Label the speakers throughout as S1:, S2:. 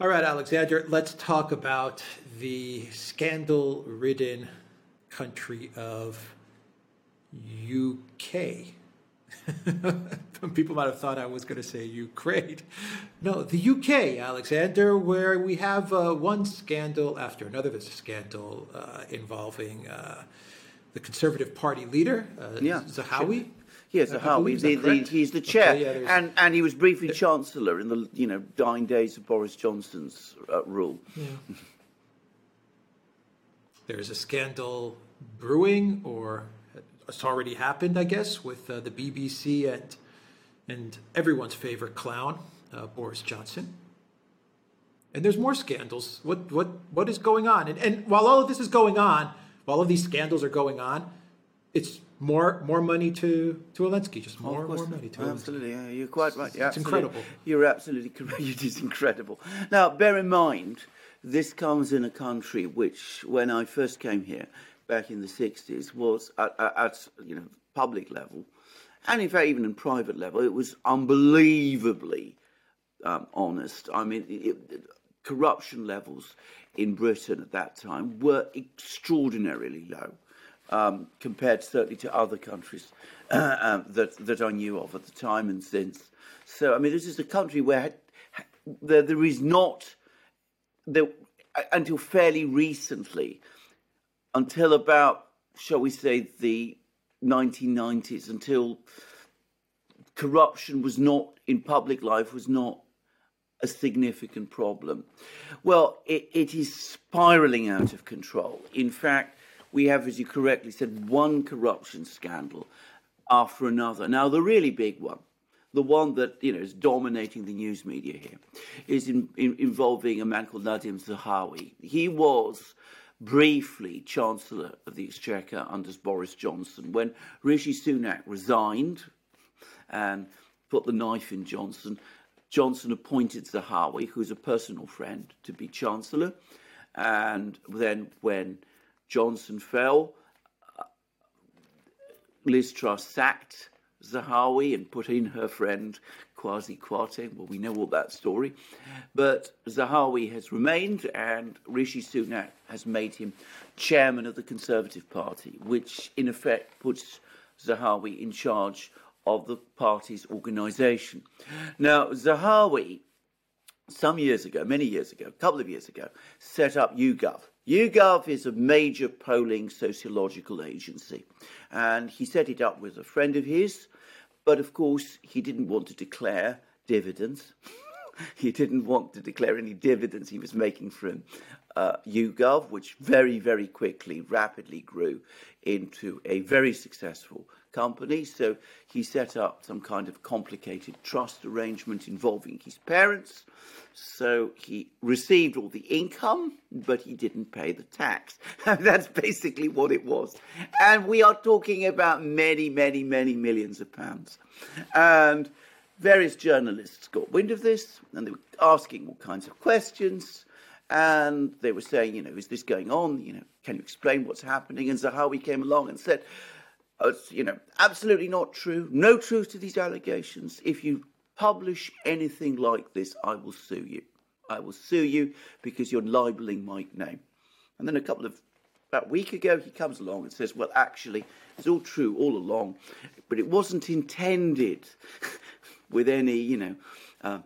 S1: All right, Alexander, let's talk about the scandal ridden country of UK. People might have thought I was going to say Ukraine. No, the UK, Alexander, where we have uh, one scandal after another. There's a scandal uh, involving uh, the Conservative Party leader, uh,
S2: Yeah,
S1: Zahawi.
S2: Yes,
S1: I
S2: Zahawi.
S1: believe, is
S2: The,
S1: that
S2: the, he's the chair,
S1: Okay, yeah,
S2: and and he was briefly chancellor in the you know dying days of Boris Johnson's uh, rule.
S1: There's a scandal brewing, or it's already happened, I guess, with uh, the BBC and and everyone's favorite clown, uh, Boris Johnson. And there's more scandals. What what what is going on? And, and while all of this is going on, while all of these scandals are going on, it's more more money to to Zelensky, just more more money to
S2: absolutely. Yeah, you're quite right. You're
S1: It's incredible.
S2: You're absolutely correct. It is incredible. Now, bear in mind, this comes in a country which, when I first came here back in the '60s, was at, at, at you know public level, and in fact even in private level, it was unbelievably um, honest. I mean, it, it- corruption levels in Britain at that time were extraordinarily low um, compared certainly to other countries uh, that that I knew of at the time and since. So, I mean, this is a country where there, there is not there until fairly recently, until about shall we say the 1990s, until corruption was not in public life was not a significant problem. Well, it, it is spiraling out of control. In fact, we have, as you correctly said, one corruption scandal after another. Now, the really big one, the one that you know is dominating the news media here, is in, in, involving a man called Nadhim Zahawi. He was briefly Chancellor of the Exchequer under Boris Johnson when Rishi Sunak resigned and put the knife in Johnson. Johnson appointed Zahawi, who's a personal friend, to be Chancellor. And then when Johnson fell, Liz Truss sacked Zahawi and put in her friend Kwasi Kwarteng. Well, we know all that story. But Zahawi has remained, and Rishi Sunak has made him chairman of the Conservative Party, which in effect puts Zahawi in charge of the party's organisation. Now, Zahawi, some years ago, many years ago, a couple of years ago, set up YouGov. YouGov is a major polling sociological agency, and he set it up with a friend of his, but of course, he didn't want to declare dividends. he didn't want to declare any dividends he was making from uh, YouGov, which very, very quickly, rapidly grew into a very successful company. So he set up some kind of complicated trust arrangement involving his parents. So he received all the income, but he didn't pay the tax. That's basically what it was. And we are talking about many, many, many millions of pounds. And various journalists got wind of this and they were asking all kinds of questions. And they were saying, you know, is this going on? You know, can you explain what's happening? And Zahawi came along and said, it's, you know, absolutely not true. No truth to these allegations. If you publish anything like this, I will sue you. I will sue you because you're libeling my name. And then a couple of about a week ago, he comes along and says, Well, actually, it's all true all along, but it wasn't intended with any, you know, uh,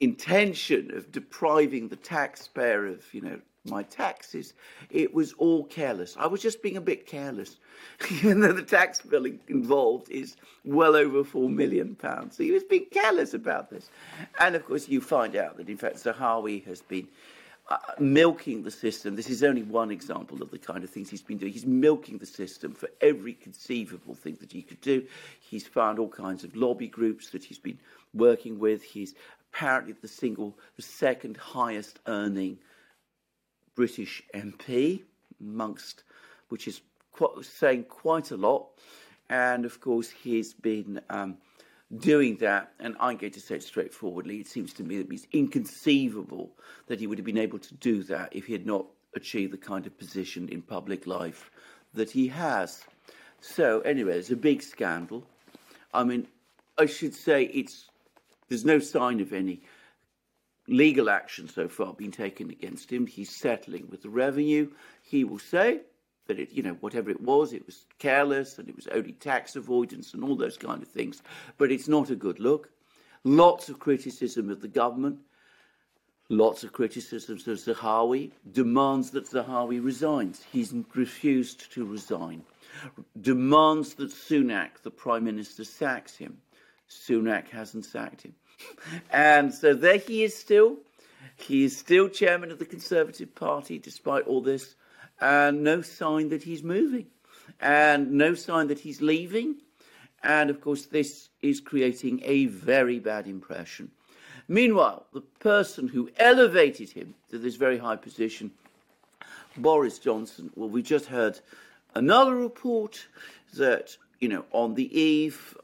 S2: intention of depriving the taxpayer of, you know, my taxes. It was all careless. I was just being a bit careless, even though the tax bill involved is well over four million pounds. So he was being careless about this. And of course, you find out that in fact Zahawi has been uh, milking the system. This is only one example of the kind of things he's been doing. He's milking the system for every conceivable thing that he could do. He's found all kinds of lobby groups that he's been working with. He's apparently the single, the second highest earning British MP, amongst which is quite, saying quite a lot. And of course, he's been um, doing that. And I'm going to say it straightforwardly. It seems to me that it's inconceivable that he would have been able to do that if he had not achieved the kind of position in public life that he has. So, anyway, it's a big scandal. I mean, I should say it's there's no sign of any legal action so far been taken against him. He's settling with the revenue. He will say that it, you know, whatever it was, it was careless and it was only tax avoidance and all those kind of things. But it's not a good look. Lots of criticism of the government. Lots of criticisms of Zahawi. Demands that Zahawi resigns. He's refused to resign. Demands that Sunak, the Prime Minister, sacks him. Sunak hasn't sacked him. And so there he is still. He is still chairman of the Conservative Party despite all this, and no sign that he's moving, and no sign that he's leaving. And of course, this is creating a very bad impression. Meanwhile, the person who elevated him to this very high position, Boris Johnson, well, we just heard another report that, you know, on the eve,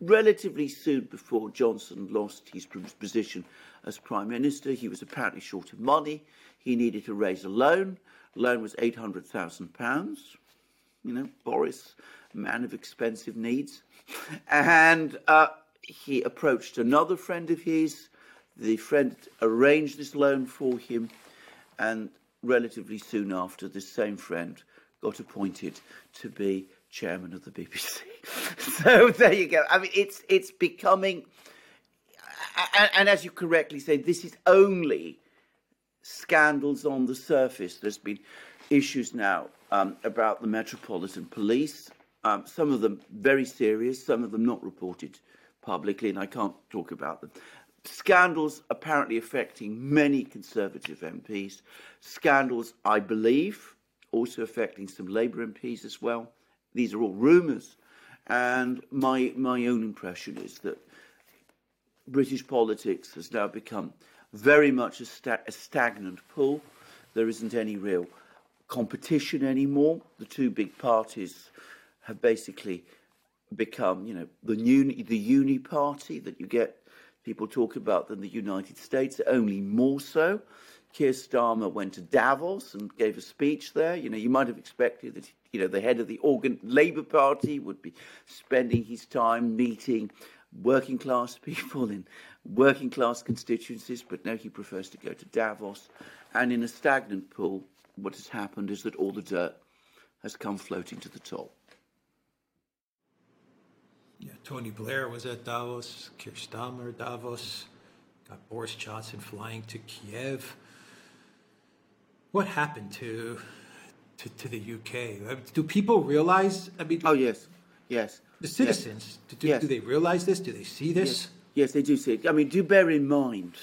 S2: relatively soon before Johnson lost his position as Prime Minister. He was apparently short of money. He needed to raise a loan. loan was £800,000. You know, Boris, a man of expensive needs. And uh, he approached another friend of his. The friend arranged this loan for him. And relatively soon after, this same friend got appointed to be chairman of the BBC. so there you go. I mean, it's it's becoming, and, and, as you correctly say, this is only scandals on the surface. There's been issues now um, about the Metropolitan Police. Um, some of them very serious, some of them not reported publicly, and I can't talk about them. Scandals apparently affecting many Conservative MPs. Scandals, I believe, also affecting some Labour MPs as well. These are all rumours. And my, my own impression is that British politics has now become very much a, sta- a stagnant pool. There isn't any real competition anymore. The two big parties have basically become, you know, the uni, the uni party that you get people talk about than the United States, only more so. Keir Starmer went to Davos and gave a speech there. You know, you might have expected that you know, the head of the organ Labour Party would be spending his time meeting working class people in working class constituencies, but no, he prefers to go to Davos. And in a stagnant pool, what has happened is that all the dirt has come floating to the top.
S1: Yeah, Tony Blair was at Davos, Keir Starmer Davos, got Boris Johnson flying to Kiev. What happened to to, to the UK. Do people realize? I mean,
S2: oh yes, yes.
S1: The citizens, yes. Do, yes. do they realize this? Do they see this?
S2: Yes. they do see it. I mean, do bear in mind,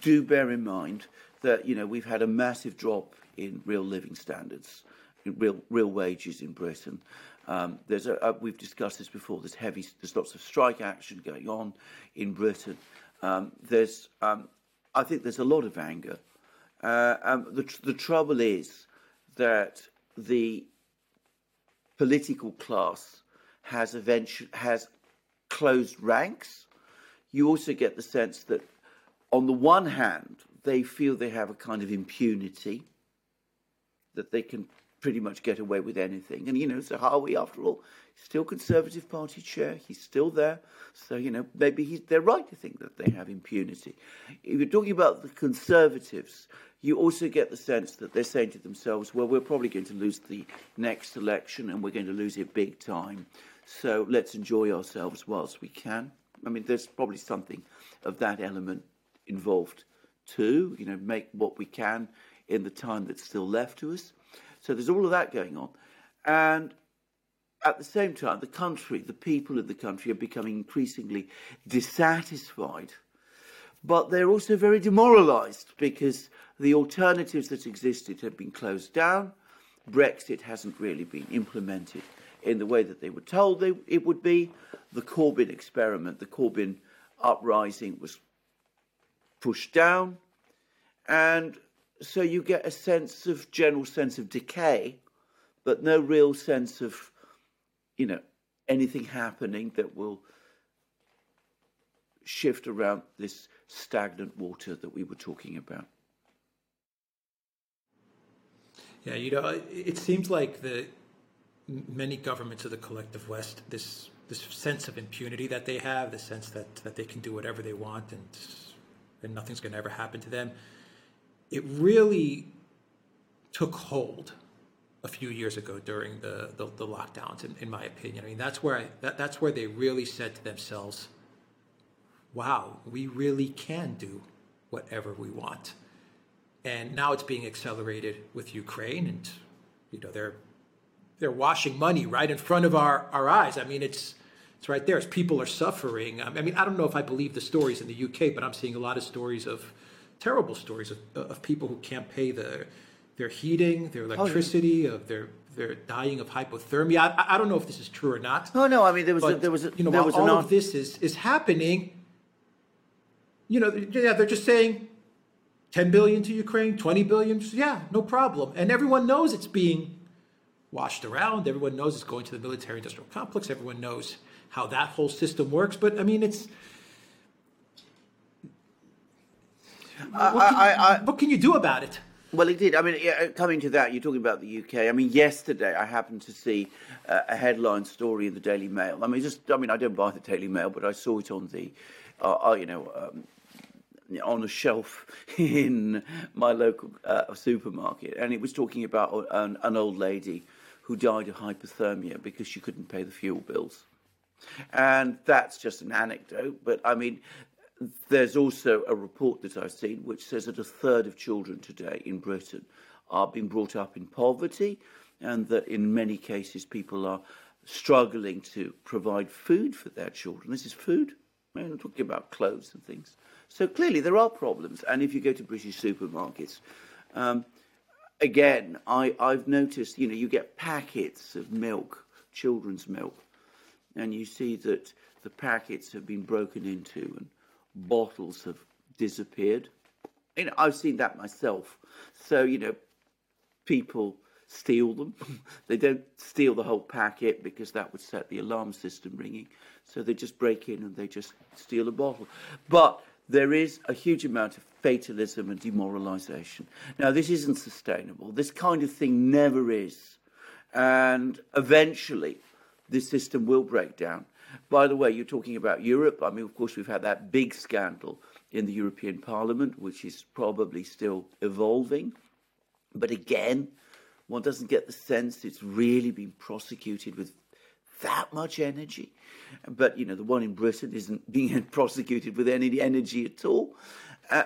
S2: do bear in mind that you know we've had a massive drop in real living standards, in real real wages in Britain. Um, there's a, uh, we've discussed this before. There's heavy. There's lots of strike action going on in Britain. Um, there's, um, I think, there's a lot of anger. Uh, um, the the trouble is that the political class has eventually has closed ranks. You also get the sense that, on the one hand, they feel they have a kind of impunity, that they can pretty much get away with anything. And you know, Zahawi, after all, still Conservative Party chair. He's still there. So you know, maybe they're right to think that they have impunity. If you're talking about the Conservatives, you also get the sense that they're saying to themselves, well, we're probably going to lose the next election and we're going to lose it big time. So let's enjoy ourselves whilst we can. I mean, there's probably something of that element involved too, you know, make what we can in the time that's still left to us. So there's all of that going on. And at the same time, the country, the people of the country are becoming increasingly dissatisfied but they're also very demoralised because the alternatives that existed have been closed down. Brexit hasn't really been implemented in the way that they were told they, it would be. The Corbyn experiment, the Corbyn uprising was pushed down. And so you get a sense of general sense of decay, but no real sense of, you know, anything happening that will shift around this stagnant water that we were talking about.
S1: Yeah, you know, it seems like the many governments of the collective West, this this sense of impunity that they have, the sense that, that they can do whatever they want and and nothing's going to ever happen to them. It really took hold a few years ago during the, the, the lockdowns, in, in, my opinion. I mean, that's where I, that, that's where they really said to themselves, "Wow, we really can do whatever we want." And now it's being accelerated with Ukraine, and you know they're they're washing money right in front of our, our eyes. I mean, it's it's right there. As people are suffering. Um, I mean, I don't know if I believe the stories in the UK, but I'm seeing a lot of stories of terrible stories of, of people who can't pay the their heating, their electricity, oh, yeah. of their they're dying of hypothermia. I, I, don't know if this is true or not.
S2: Oh no, I mean there was but, a, there was a,
S1: you know
S2: there
S1: while all of this is is happening. You know, yeah, they're just saying 10 billion to Ukraine, 20 billion, yeah, no problem. And everyone knows it's being washed around. Everyone knows it's going to the military industrial complex. Everyone knows how that whole system works. But I mean, it's what, can, I, I, what can you do about it?
S2: Well, it did. I mean, coming to that, you're talking about the UK. I mean, yesterday I happened to see uh, a headline story in the Daily Mail. I mean, just I mean, I don't buy the Daily Mail, but I saw it on the, uh, uh, you know, um, on a shelf in my local uh, supermarket, and it was talking about an, an old lady who died of hypothermia because she couldn't pay the fuel bills. And that's just an anecdote, but I mean, there's also a report that I've seen which says that a third of children today in Britain are being brought up in poverty, and that in many cases people are struggling to provide food for their children. This is food. I'm talking about clothes and things. So clearly there are problems. And if you go to British supermarkets, um, again, I, I've noticed, you know, you get packets of milk, children's milk, and you see that the packets have been broken into and bottles have disappeared. You know, I've seen that myself. So, you know, people steal them. they don't steal the whole packet because that would set the alarm system ringing. So they just break in and they just steal a bottle. But there is a huge amount of fatalism and demoralization. Now, this isn't sustainable. This kind of thing never is. And eventually, this system will break down. By the way, you're talking about Europe. I mean, of course, we've had that big scandal in the European Parliament, which is probably still evolving. But again, one doesn't get the sense it's really been prosecuted with that much energy. But, you know, the one in Britain isn't being prosecuted with any energy at all. Uh,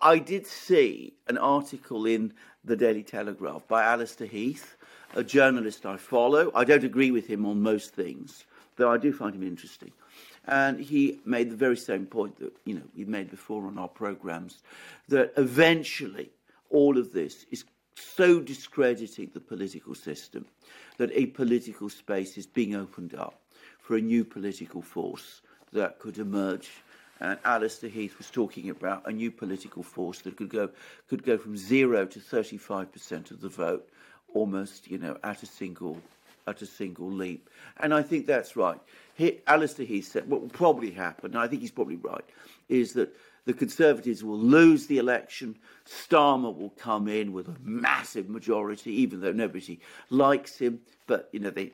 S2: I did see an article in the Daily Telegraph by Allister Heath, a journalist I follow. I don't agree with him on most things, though I do find him interesting. And he made the very same point that you know we made before on our programs, that eventually all of this is so discrediting the political system that a political space is being opened up for a new political force that could emerge. And Allister Heath was talking about a new political force that could go could go from zero to 35% of the vote, almost, you know, at a single at a single leap. And I think that's right. He, Allister Heath said what will probably happen, and I think he's probably right, is that the Conservatives will lose the election. Starmer will come in with a massive majority, even though nobody likes him. But, you know, they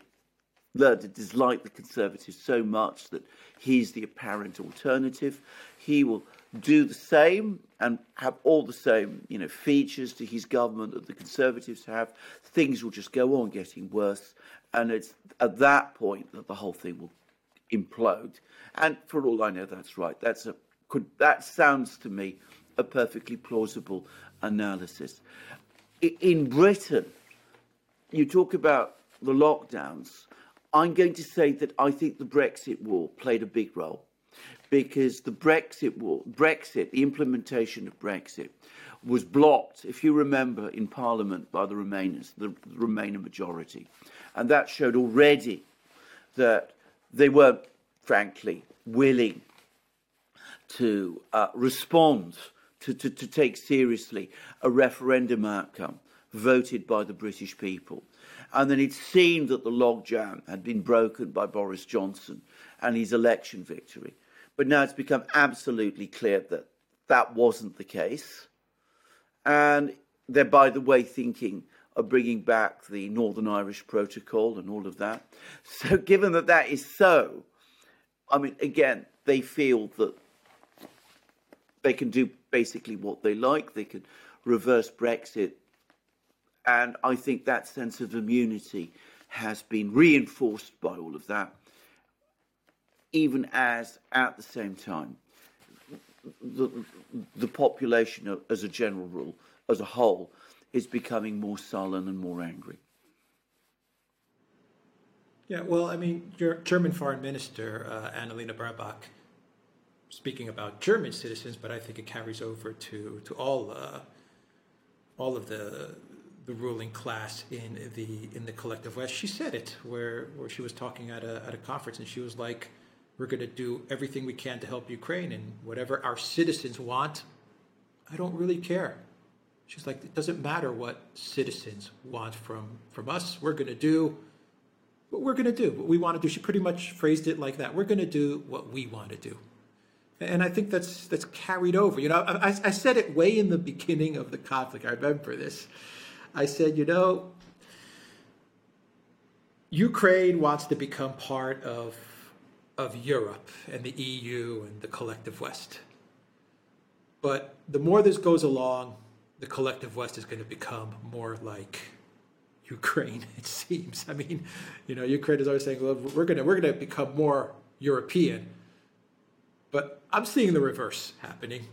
S2: learned to dislike the Conservatives so much that he's the apparent alternative. He will do the same and have all the same, you know, features to his government that the Conservatives have. Things will just go on getting worse. And it's at that point that the whole thing will implode. And for all I know, that's right. That's a could that sounds to me a perfectly plausible analysis. In Britain, you talk about the lockdowns. I'm going to say that I think the Brexit war played a big role because the Brexit war, Brexit, the implementation of Brexit, was blocked, if you remember, in Parliament by the Remainers, the, the Remainer majority. And that showed already that they weren't, frankly, willing to uh, respond, to, to, to take seriously a referendum outcome voted by the British people. And then it seemed that the logjam had been broken by Boris Johnson and his election victory. But now it's become absolutely clear that that wasn't the case. And they're, by the way, thinking of bringing back the Northern Irish Protocol and all of that. So, given that that is so, I mean, again, they feel that they can do basically what they like. They can reverse Brexit. And I think that sense of immunity has been reinforced by all of that, even as at the same time, the, the population as a general rule, as a whole, is becoming more sullen and more angry.
S1: Yeah, well, I mean, your German foreign minister, uh, Annalena Baerbock, speaking about German citizens, but I think it carries over to, to all, uh, all of the, the ruling class in the, in the collective West. She said it where, where she was talking at a, at a conference and she was like, we're going to do everything we can to help Ukraine and whatever our citizens want, I don't really care. She's like, it doesn't matter what citizens want from, from us. We're going to do what we're going to do, what we want to do. She pretty much phrased it like that. We're going to do what we want to do. And I think that's that's carried over. You know, I, I said it way in the beginning of the conflict. I remember this. I said, you know, Ukraine wants to become part of of Europe and the EU and the collective West. But the more this goes along, the collective West is going to become more like Ukraine, it seems. I mean, you know, Ukraine is always saying, well, we're gonna we're gonna become more European. But I'm seeing the reverse happening.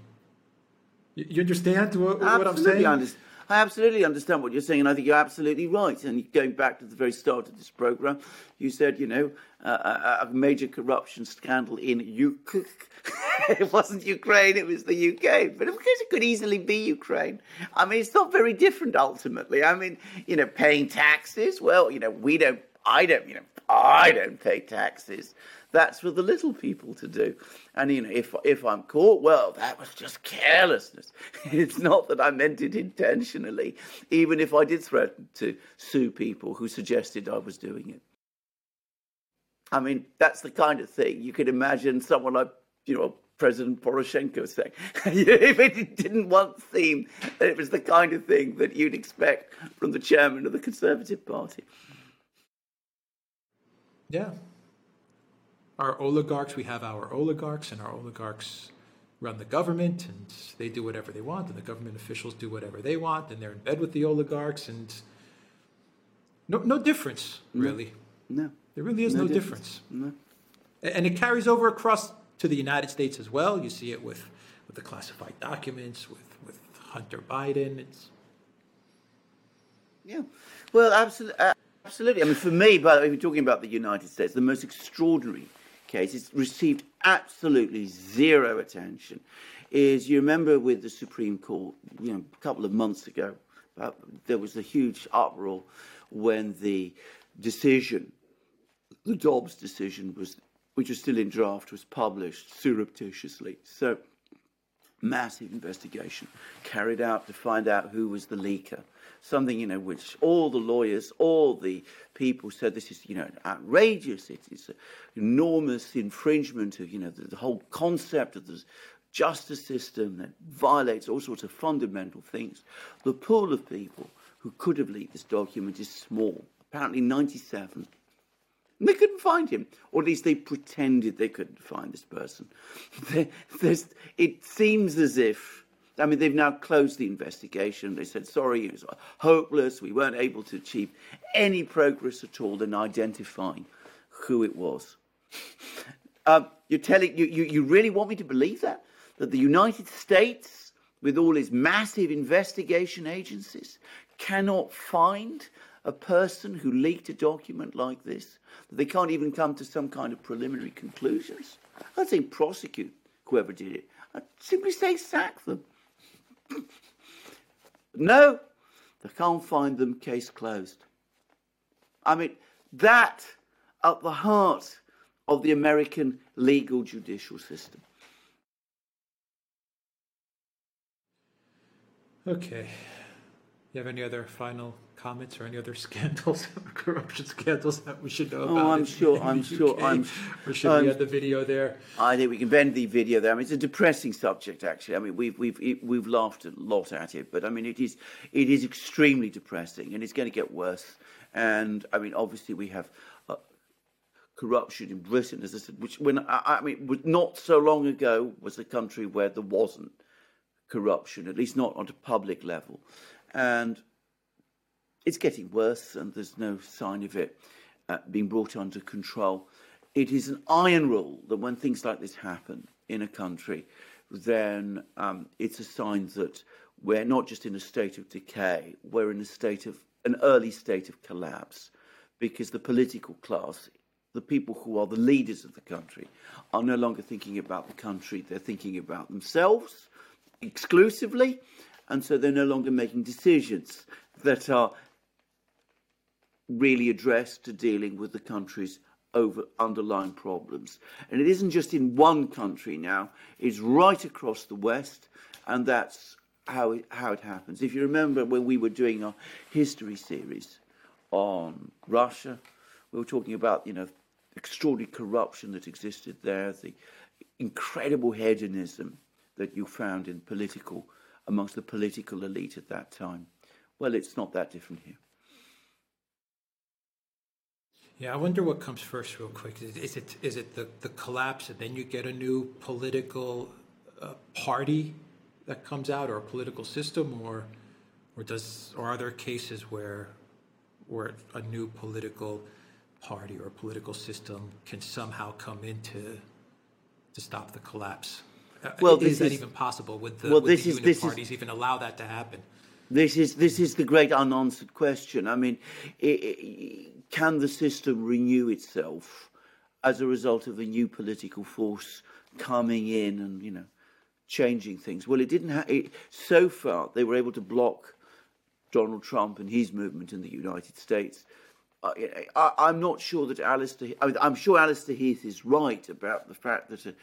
S1: You, understand what, what I'm saying?
S2: I absolutely understand what you're saying, and I think you're absolutely right. And going back to the very start of this program, you said, you know, uh, a major corruption scandal in Ukraine. it wasn't Ukraine, it was the UK. But of course, it could easily be Ukraine. I mean, it's not very different ultimately. I mean, you know, paying taxes. Well, you know, we don't, I don't, you know, I don't pay taxes. That's for the little people to do. And you know, if if I'm caught, well, that was just carelessness. It's not that I meant it intentionally, even if I did threaten to sue people who suggested I was doing it. I mean, that's the kind of thing you could imagine someone like, you know, President Poroshenko saying. if it didn't once seem that it was the kind of thing that you'd expect from the chairman of the Conservative Party.
S1: Yeah, our oligarchs, we have our oligarchs, and our oligarchs run the government, and they do whatever they want, and the government officials do whatever they want, and they're in bed with the oligarchs, and no, no difference, really.
S2: No. no.
S1: There really is no, no difference. difference. No. And it carries over across to the United States as well. You see it with, with the classified documents, with, with Hunter Biden. It's
S2: yeah, well, absolutely, uh, absolutely. I mean, for me, but if you're talking about the United States, the most extraordinary case, it's received absolutely zero attention, is you remember with the Supreme Court, you know, a couple of months ago, uh, there was a huge uproar when the decision, the Dobbs decision, was, which was still in draft, was published surreptitiously. So, massive investigation carried out to find out who was the leaker something, you know, which all the lawyers, all the people said this is, you know, outrageous. It is an enormous infringement of, you know, the, the whole concept of the justice system that violates all sorts of fundamental things. The pool of people who could have leaked this document is small, apparently 97. And they couldn't find him, or at least they pretended they couldn't find this person. it seems as if I mean, they've now closed the investigation. They said, sorry, it was hopeless. We weren't able to achieve any progress at all in identifying who it was. Um, you're telling you, you, you really want me to believe that? That the United States, with all its massive investigation agencies, cannot find a person who leaked a document like this? That they can't even come to some kind of preliminary conclusions? I'd say prosecute whoever did it. I'd simply say sack them. no, they can't find them, case closed. I mean, that at the heart of the American legal judicial system.
S1: Okay. You have any other final comments or any other scandals, corruption scandals that we should know oh, about?
S2: Oh, I'm sure. I'm sure. I'm.
S1: Or should um, we have the video there?
S2: I think we can bend the video there. I mean, it's a depressing subject, actually. I mean, we've we've we've laughed a lot at it, but I mean, it is it is extremely depressing, and it's going to get worse. And I mean, obviously, we have. Uh, corruption in Britain, as I said, which when I, I mean, not so long ago was a country where there wasn't corruption, at least not on a public level. And it's getting worse, and there's no sign of it uh, being brought under control. It is an iron rule that when things like this happen in a country, then um, it's a sign that we're not just in a state of decay, we're in a state of an early state of collapse because the political class, the people who are the leaders of the country, are no longer thinking about the country, they're thinking about themselves exclusively, and so they're no longer making decisions that are really addressed to dealing with the country's over underlying problems. And it isn't just in one country now, it's right across the West, and that's how it, how it happens. If you remember when we were doing our history series on Russia, we were talking about, you know, extraordinary corruption that existed there, the incredible hedonism that you found in political amongst the political elite at that time. Well, it's not that different here.
S1: Yeah, I wonder what comes first, real quick. Is, is it is it the, the collapse, and then you get a new political uh, party that comes out, or a political system, or or does or are there cases where where a new political party or political system can somehow come in to to stop the collapse? Uh, well, is that is, even possible? Would the, well, would the unit parties is, even allow that to happen?
S2: This is this is the great unanswered question. I mean, it, it, can the system renew itself as a result of a new political force coming in and you know changing things? Well, it didn't. Ha- it, so far, they were able to block Donald Trump and his movement in the United States. Uh, I, am not sure that Allister. I mean, I'm sure Allister Heath is right about the fact that a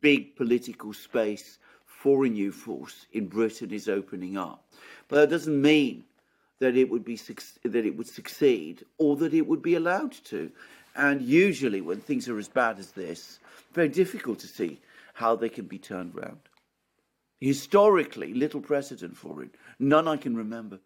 S2: big political space for a new force in Britain is opening up, but that doesn't mean that it would be that it would succeed or that it would be allowed to. And usually, when things are as bad as this, very difficult to see how they can be turned round. Historically, little precedent for it, none I can remember.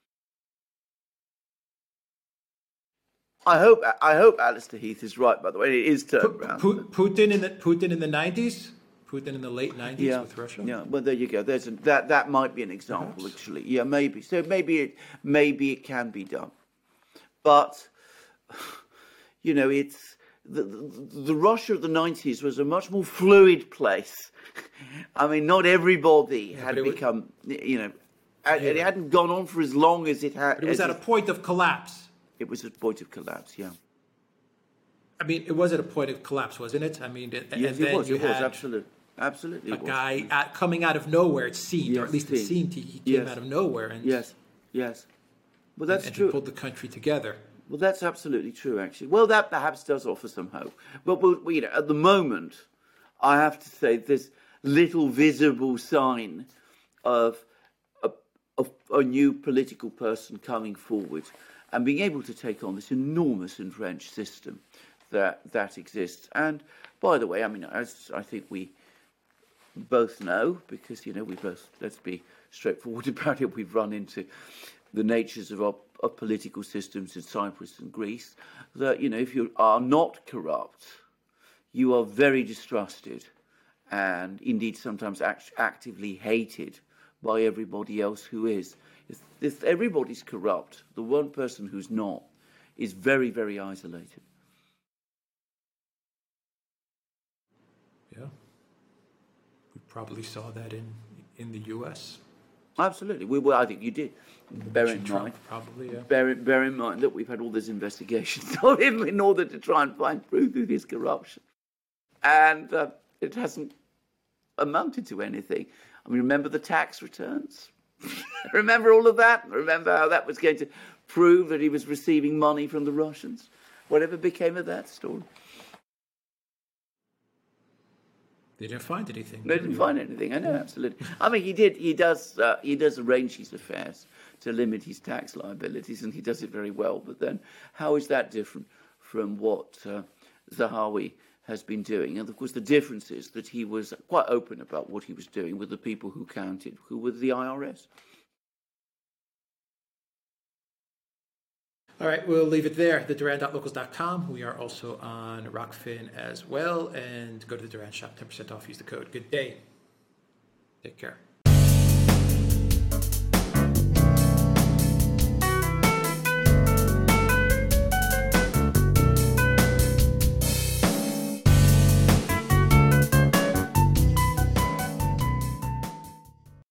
S2: I hope I hope Allister Heath is right. By the way, it is turned round.
S1: Putin in the Putin in the nineties. Putin in the late 90s
S2: yeah,
S1: with Russia?
S2: Yeah, well, there you go. There's a, that that might be an example, Perhaps. actually. Yeah, maybe. So maybe it maybe it can be done, but you know, it's the, the, the Russia of the 90s was a much more fluid place. I mean, not everybody yeah, had become, was, you know, yeah. it hadn't gone on for as long as it had.
S1: But it was at it, a point of collapse.
S2: It was at a point of collapse, yeah.
S1: I mean, it was at a point of collapse, wasn't it? I mean,
S2: yes, and then it was. You it had, was absolutely Absolutely.
S1: A guy at, coming out of nowhere, it seemed, yes, or at least it seemed he, he came yes. out of nowhere. And,
S2: yes, yes. Well, that's
S1: and,
S2: true.
S1: And pulled the country together.
S2: Well, that's absolutely true, actually. Well, that perhaps does offer some hope. But, well, you know, at the moment, I have to say there's little visible sign of a, of a new political person coming forward and being able to take on this enormous entrenched system that that exists. And by the way, I mean, as I think we both know, because, you know, we both, let's be straightforward about it, we've run into the natures of our of political systems in Cyprus and Greece, that, you know, if you are not corrupt, you are very distrusted and indeed sometimes act- actively hated by everybody else who is. If, if everybody's corrupt, the one person who's not is very, very isolated.
S1: Yeah probably saw that in in the U.S.
S2: Absolutely. We, well, I think you did. Bear in
S1: Trump,
S2: mind,
S1: probably, yeah.
S2: Bear, bear in mind that we've had all these investigations of him in order to try and find proof of his corruption, and uh, it hasn't amounted to anything. I mean, remember the tax returns? remember all of that? Remember how that was going to prove that he was receiving money from the Russians? Whatever became of that story?
S1: They didn't find anything.
S2: They didn't find anything. I know, absolutely. I mean, he did. He does. Uh, he does arrange his affairs to limit his tax liabilities, and he does it very well. But then, how is that different from what uh, Zahawi has been doing? And of course, the difference is that he was quite open about what he was doing with the people who counted, who were the IRS.
S1: All right, we'll leave it there. The Duran.locals.com. We are also on Rokfin as well. And go to the Duran shop, 10% off. Use the code. Good day. Take care.